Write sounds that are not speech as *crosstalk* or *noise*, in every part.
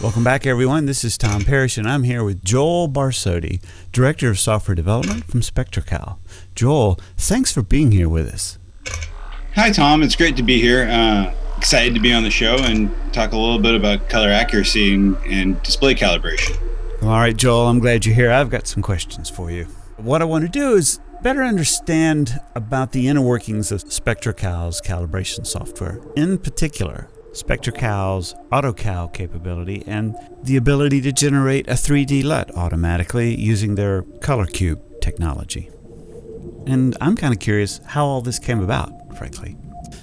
Welcome back, everyone. This is Tom Parrish, and I'm here with Joel Barsotti, Director of Software Development from SpectraCal. Joel, thanks for being here with us. Hi, Tom. It's great to be here. Uh, excited to be on the show and talk a little bit about color accuracy and, and display calibration. All right, Joel, I'm glad you're here. I've got some questions for you. What I want to do is better understand about the inner workings of SpectraCal's calibration software. In particular, SpectraCal's AutoCal capability and the ability to generate a 3D LUT automatically using their Color Cube technology. And I'm kind of curious how all this came about, frankly.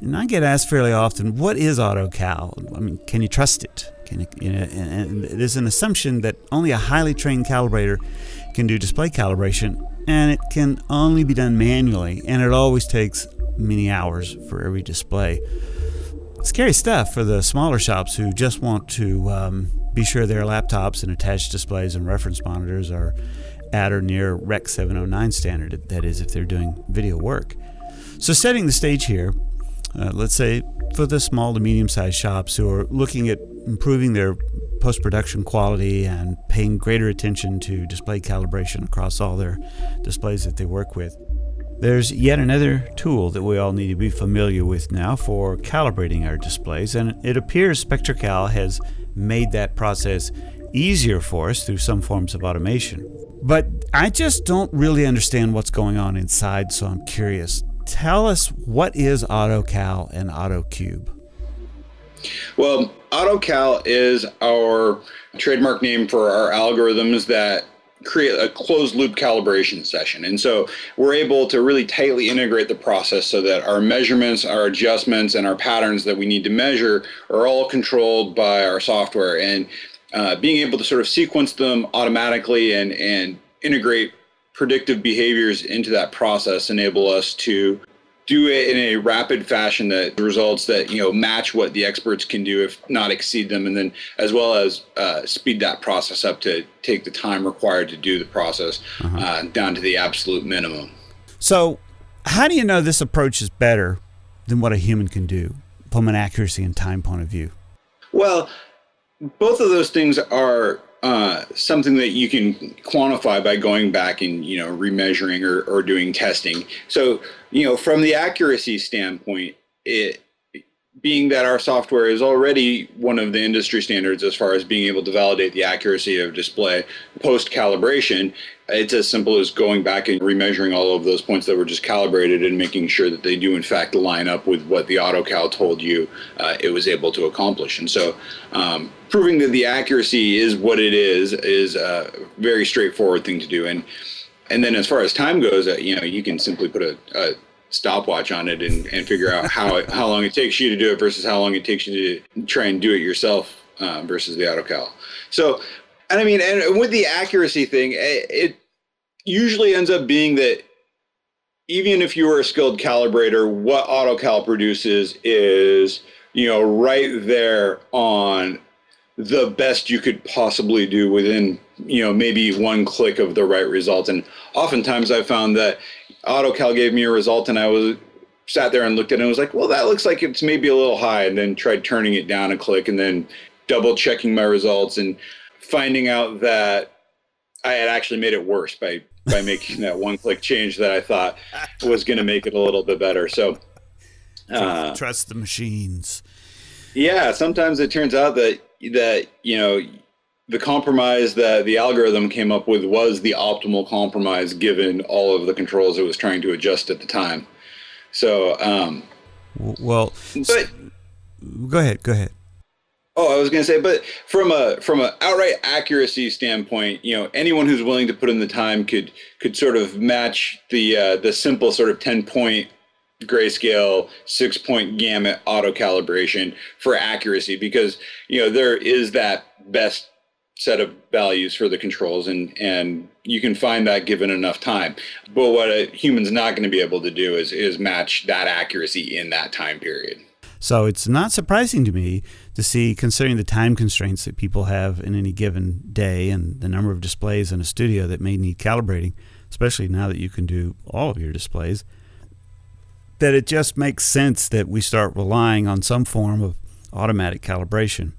And I get asked fairly often, what is AutoCal? I mean, can you trust it? Can you, you know, and there's an assumption that only a highly trained calibrator can do display calibration, and it can only be done manually, and it always takes many hours for every display scary stuff for the smaller shops who just want to um, be sure their laptops and attached displays and reference monitors are at or near Rec 709 standard, that is, if they're doing video work. So, setting the stage here, uh, let's say for the small to medium sized shops who are looking at improving their post production quality and paying greater attention to display calibration across all their displays that they work with. There's yet another tool that we all need to be familiar with now for calibrating our displays, and it appears SpectraCal has made that process easier for us through some forms of automation. But I just don't really understand what's going on inside, so I'm curious. Tell us what is AutoCal and AutoCube? Well, AutoCal is our trademark name for our algorithms that create a closed loop calibration session. And so we're able to really tightly integrate the process so that our measurements, our adjustments, and our patterns that we need to measure are all controlled by our software. And uh, being able to sort of sequence them automatically and, and integrate predictive behaviors into that process enable us to do it in a rapid fashion that results that you know match what the experts can do if not exceed them and then as well as uh, speed that process up to take the time required to do the process uh-huh. uh, down to the absolute minimum so how do you know this approach is better than what a human can do from an accuracy and time point of view well both of those things are uh, something that you can quantify by going back and you know remeasuring or, or doing testing. So you know from the accuracy standpoint, it being that our software is already one of the industry standards as far as being able to validate the accuracy of display post calibration, it's as simple as going back and remeasuring all of those points that were just calibrated and making sure that they do in fact line up with what the AutoCal told you uh, it was able to accomplish. And so, um, proving that the accuracy is what it is is a very straightforward thing to do. And and then as far as time goes, uh, you know, you can simply put a, a stopwatch on it and, and figure out how it, *laughs* how long it takes you to do it versus how long it takes you to try and do it yourself uh, versus the AutoCal. So and I mean, and with the accuracy thing, it, it usually ends up being that even if you are a skilled calibrator, what AutoCal produces is, you know, right there on the best you could possibly do within, you know, maybe one click of the right result. And oftentimes I found that AutoCal gave me a result and I was sat there and looked at it and was like, well, that looks like it's maybe a little high. And then tried turning it down a click and then double checking my results. And finding out that I had actually made it worse by by making that one click change that I thought was going to make it a little bit better. So uh, trust the machines. Yeah, sometimes it turns out that that you know the compromise that the algorithm came up with was the optimal compromise given all of the controls it was trying to adjust at the time. So, um, well, but go ahead, go ahead. Was going to say, but from a from an outright accuracy standpoint, you know, anyone who's willing to put in the time could could sort of match the uh, the simple sort of ten point grayscale six point gamut auto calibration for accuracy because you know there is that best set of values for the controls and and you can find that given enough time. But what a human's not going to be able to do is is match that accuracy in that time period. So it's not surprising to me to see, considering the time constraints that people have in any given day and the number of displays in a studio that may need calibrating, especially now that you can do all of your displays, that it just makes sense that we start relying on some form of automatic calibration.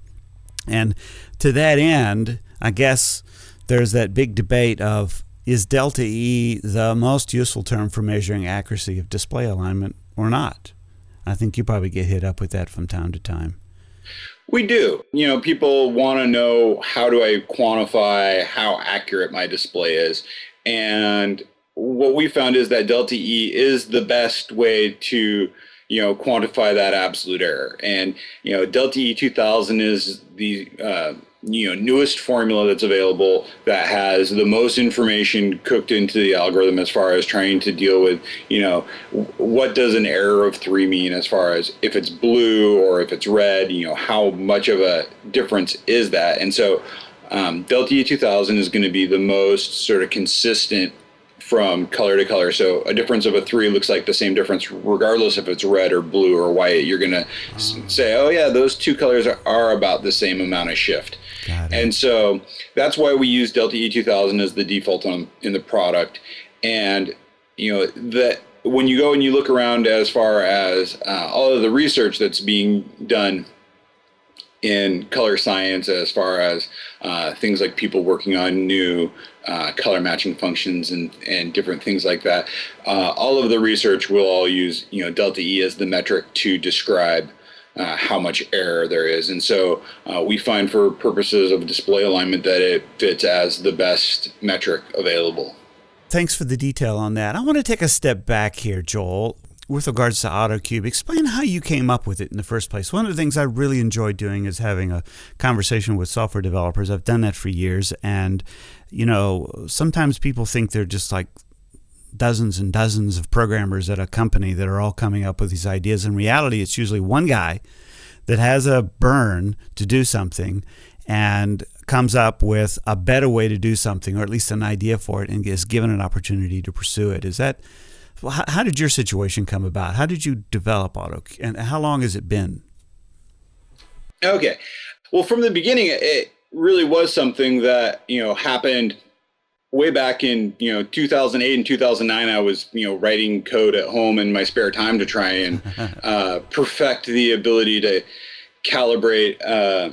And to that end, I guess there's that big debate of is delta E the most useful term for measuring accuracy of display alignment or not? I think you probably get hit up with that from time to time. We do. You know, people want to know how do I quantify how accurate my display is. And what we found is that delta E is the best way to you know quantify that absolute error and you know delta e 2000 is the uh, you know newest formula that's available that has the most information cooked into the algorithm as far as trying to deal with you know what does an error of three mean as far as if it's blue or if it's red you know how much of a difference is that? And so um, delta e 2000 is going to be the most sort of consistent from color to color. So a difference of a three looks like the same difference, regardless if it's red or blue or white. You're going to say, oh, yeah, those two colors are, are about the same amount of shift. And so that's why we use Delta E2000 as the default on, in the product. And, you know, that when you go and you look around as far as uh, all of the research that's being done in color science as far as uh, things like people working on new uh, color matching functions and, and different things like that. Uh, all of the research will all use you know delta E as the metric to describe uh, how much error there is. And so uh, we find for purposes of display alignment that it fits as the best metric available. Thanks for the detail on that. I want to take a step back here, Joel with regards to AutoCube, explain how you came up with it in the first place. One of the things I really enjoy doing is having a conversation with software developers. I've done that for years. And, you know, sometimes people think they're just like dozens and dozens of programmers at a company that are all coming up with these ideas. In reality, it's usually one guy that has a burn to do something and comes up with a better way to do something, or at least an idea for it, and is given an opportunity to pursue it. Is that well, how, how, did your situation come about? How did you develop Auto, and how long has it been? Okay, well, from the beginning, it really was something that you know happened way back in you know 2008 and 2009. I was you know writing code at home in my spare time to try and *laughs* uh, perfect the ability to calibrate uh,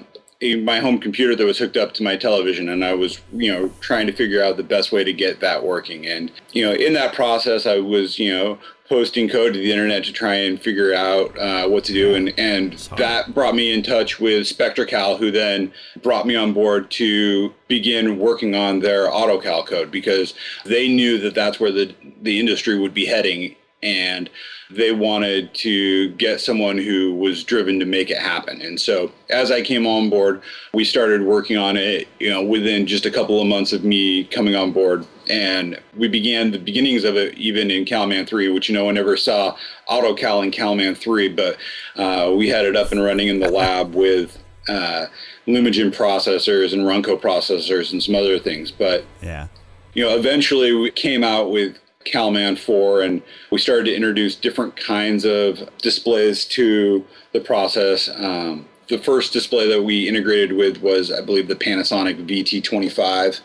my home computer that was hooked up to my television and I was, you know, trying to figure out the best way to get that working. And, you know, in that process, I was, you know, posting code to the internet to try and figure out uh, what to do. And, and that brought me in touch with SpectraCal, who then brought me on board to begin working on their AutoCal code because they knew that that's where the, the industry would be heading. And they wanted to get someone who was driven to make it happen. And so as I came on board, we started working on it, you know, within just a couple of months of me coming on board. And we began the beginnings of it even in CalMan 3, which, you know, I never saw AutoCal in CalMan 3, but uh, we had it up and running in the lab with uh, Lumagen processors and Runco processors and some other things. But, yeah. you know, eventually we came out with CalMan 4, and we started to introduce different kinds of displays to the process. Um, the first display that we integrated with was, I believe, the Panasonic VT25,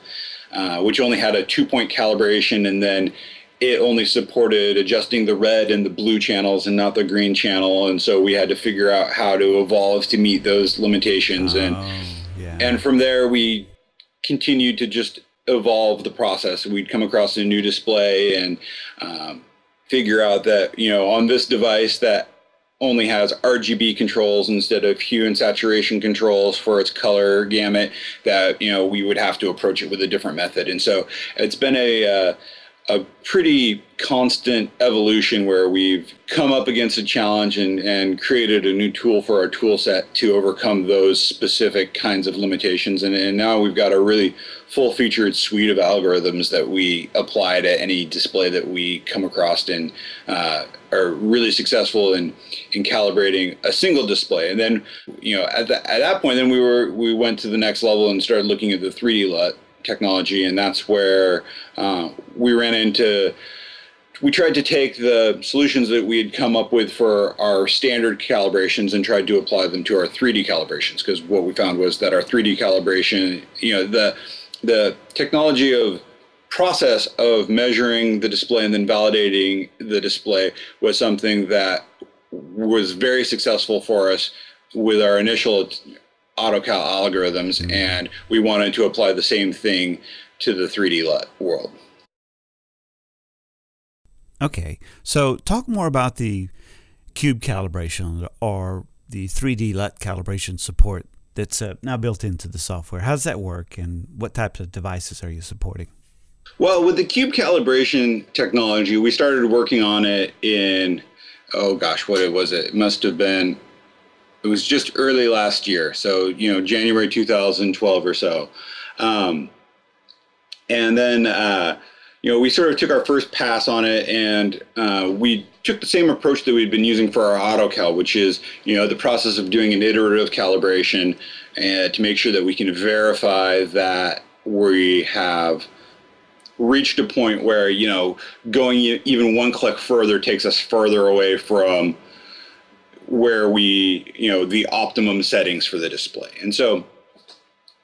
uh, which only had a two point calibration, and then it only supported adjusting the red and the blue channels and not the green channel. And so we had to figure out how to evolve to meet those limitations. Oh, and, yeah. and from there, we continued to just evolve the process. We'd come across a new display and um, figure out that you know on this device that only has RGB controls instead of hue and saturation controls for its color gamut that you know we would have to approach it with a different method and so it's been a uh, a pretty constant evolution where we've come up against a challenge and, and created a new tool for our tool set to overcome those specific kinds of limitations. And, and now we've got a really full featured suite of algorithms that we apply to any display that we come across and uh, are really successful in, in calibrating a single display. And then, you know, at, the, at that point, then we were, we went to the next level and started looking at the 3D LUT technology, and that's where uh, we ran into. We tried to take the solutions that we had come up with for our standard calibrations and tried to apply them to our 3D calibrations because what we found was that our 3D calibration, you know, the the technology of process of measuring the display and then validating the display was something that was very successful for us with our initial AutoCal algorithms, mm-hmm. and we wanted to apply the same thing to the 3D LUT world. Okay, so talk more about the cube calibration or the 3D LUT calibration support that's uh, now built into the software. How does that work, and what types of devices are you supporting? Well, with the cube calibration technology, we started working on it in oh gosh, what was it? It must have been it was just early last year, so you know January 2012 or so, um, and then uh, you know we sort of took our first pass on it, and uh, we took the same approach that we'd been using for our AutoCal, which is you know the process of doing an iterative calibration uh, to make sure that we can verify that we have reached a point where you know going even one click further takes us further away from where we, you know, the optimum settings for the display. And so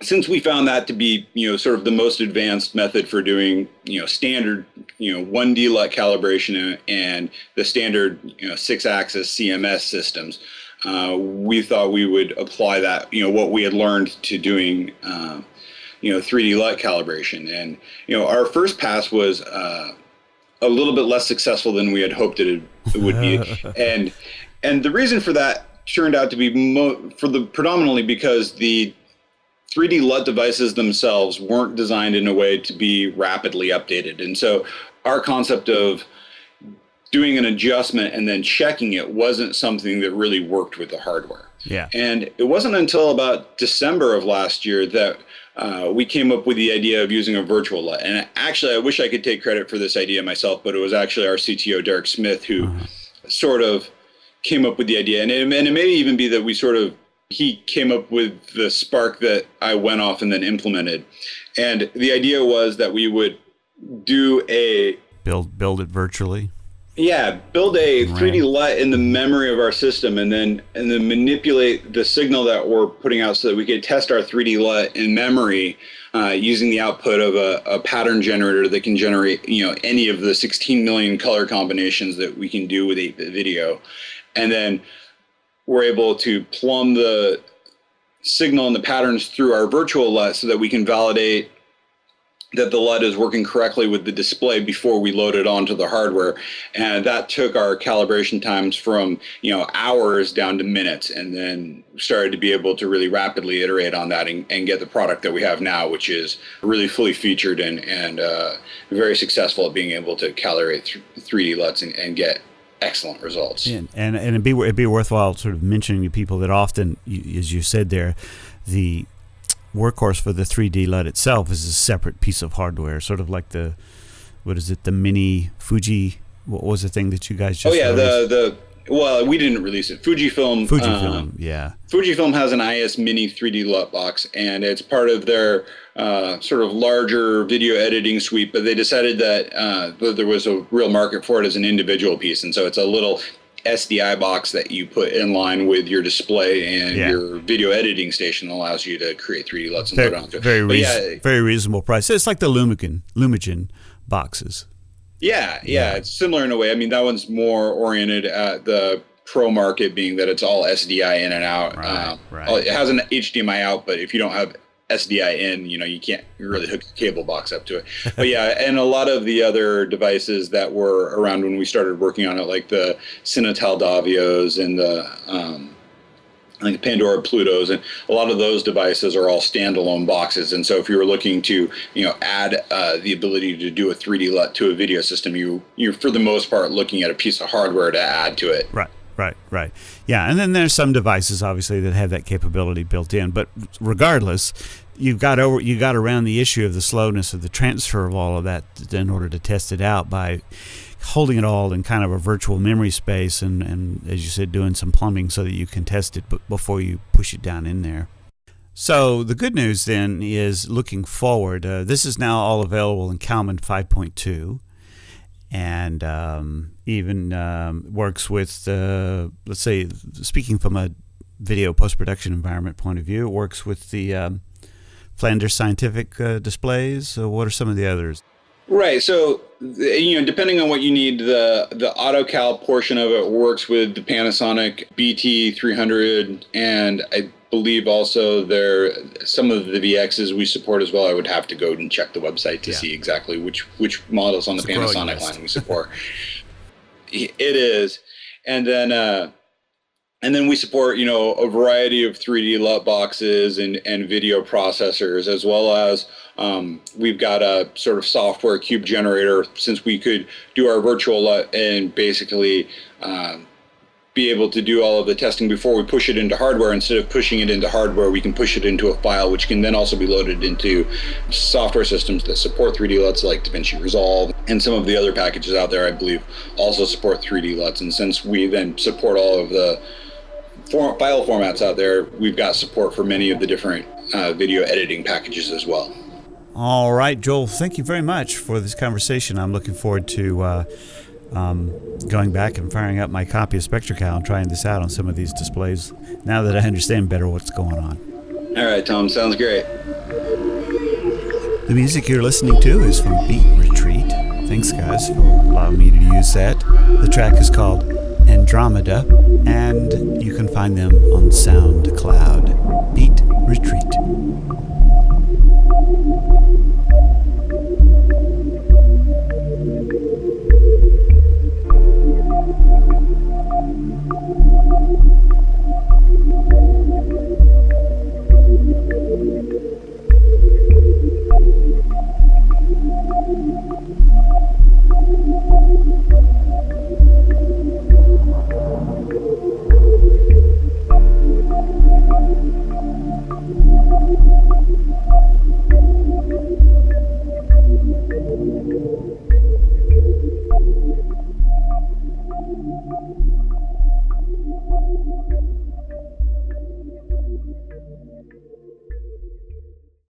since we found that to be, you know, sort of the most advanced method for doing, you know, standard, you know, 1D LUT calibration and the standard, you know, six axis CMS systems, uh, we thought we would apply that, you know, what we had learned to doing, uh, you know, 3D LUT calibration. And, you know, our first pass was, uh, a little bit less successful than we had hoped it, it would be. *laughs* and and the reason for that turned out to be mo- for the predominantly because the 3D LUT devices themselves weren't designed in a way to be rapidly updated, and so our concept of doing an adjustment and then checking it wasn't something that really worked with the hardware. Yeah. And it wasn't until about December of last year that uh, we came up with the idea of using a virtual LUT. And actually, I wish I could take credit for this idea myself, but it was actually our CTO, Derek Smith, who uh-huh. sort of came up with the idea, and it, and it may even be that we sort of he came up with the spark that I went off and then implemented. And the idea was that we would do a build build it virtually. Yeah, build a 3D LUT in the memory of our system, and then and then manipulate the signal that we're putting out so that we could test our 3D LUT in memory uh, using the output of a, a, pattern generator that can generate you know any of the 16 million color combinations that we can do with a video and then we're able to plumb the signal and the patterns through our virtual LUT so that we can validate that the LUT is working correctly with the display before we load it onto the hardware. And that took our calibration times from, you know, hours down to minutes and then started to be able to really rapidly iterate on that and, and get the product that we have now, which is really fully featured and, and uh, very successful at being able to calibrate 3D LUTs and, and get excellent results. And and, and it'd be it'd be worthwhile sort of mentioning to people that often, as you said there, the workhorse for the 3D LUT itself is a separate piece of hardware, sort of like the what is it, the mini Fuji. What was the thing that you guys just? Oh yeah, the the well, we didn't release it. Fujifilm. Fujifilm, um, yeah. Fujifilm has an IS Mini 3D LUT box, and it's part of their uh, sort of larger video editing suite. But they decided that uh, there was a real market for it as an individual piece, and so it's a little SDI box that you put in line with your display and yeah. your video editing station allows you to create 3D LUTs and very, load onto it. Very, yeah, very reasonable price. It's like the Lumagen, Lumagen boxes. Yeah, yeah, it's similar in a way. I mean, that one's more oriented at the pro market, being that it's all SDI in and out. Right, um, right. It has an HDMI out, but if you don't have SDI in, you know, you can't really hook a cable box up to it. *laughs* But yeah, and a lot of the other devices that were around when we started working on it, like the Cinetal Davios and the um, like Pandora Plutos, and a lot of those devices are all standalone boxes. And so, if you were looking to, you know, add uh, the ability to do a 3D LUT to a video system, you you're for the most part looking at a piece of hardware to add to it. Right. Right, right. Yeah, and then there's some devices obviously that have that capability built in, but regardless, you got over you got around the issue of the slowness of the transfer of all of that in order to test it out by holding it all in kind of a virtual memory space and, and as you said, doing some plumbing so that you can test it before you push it down in there. So the good news then is looking forward. Uh, this is now all available in Calman 5.2, and um, even um, works with, uh, let's say, speaking from a video post production environment point of view, it works with the um, Flanders Scientific uh, displays. So what are some of the others? Right. So, you know, depending on what you need, the the AutoCal portion of it works with the Panasonic BT300, and I believe also there some of the VXs we support as well. I would have to go and check the website to yeah. see exactly which which models on the Panasonic line we support. *laughs* it is, and then uh, and then we support you know a variety of 3D LUT boxes and and video processors as well as um, we've got a sort of software cube generator since we could do our virtual LUT and basically. Um, be able to do all of the testing before we push it into hardware. Instead of pushing it into hardware, we can push it into a file, which can then also be loaded into software systems that support 3D LUTs like DaVinci Resolve and some of the other packages out there, I believe, also support 3D LUTs. And since we then support all of the form, file formats out there, we've got support for many of the different uh, video editing packages as well. All right, Joel, thank you very much for this conversation. I'm looking forward to. Uh, um, going back and firing up my copy of SpectraCal and trying this out on some of these displays now that I understand better what's going on. All right, Tom, sounds great. The music you're listening to is from Beat Retreat. Thanks, guys, for allowing me to use that. The track is called Andromeda, and you can find them on SoundCloud. Beat Retreat.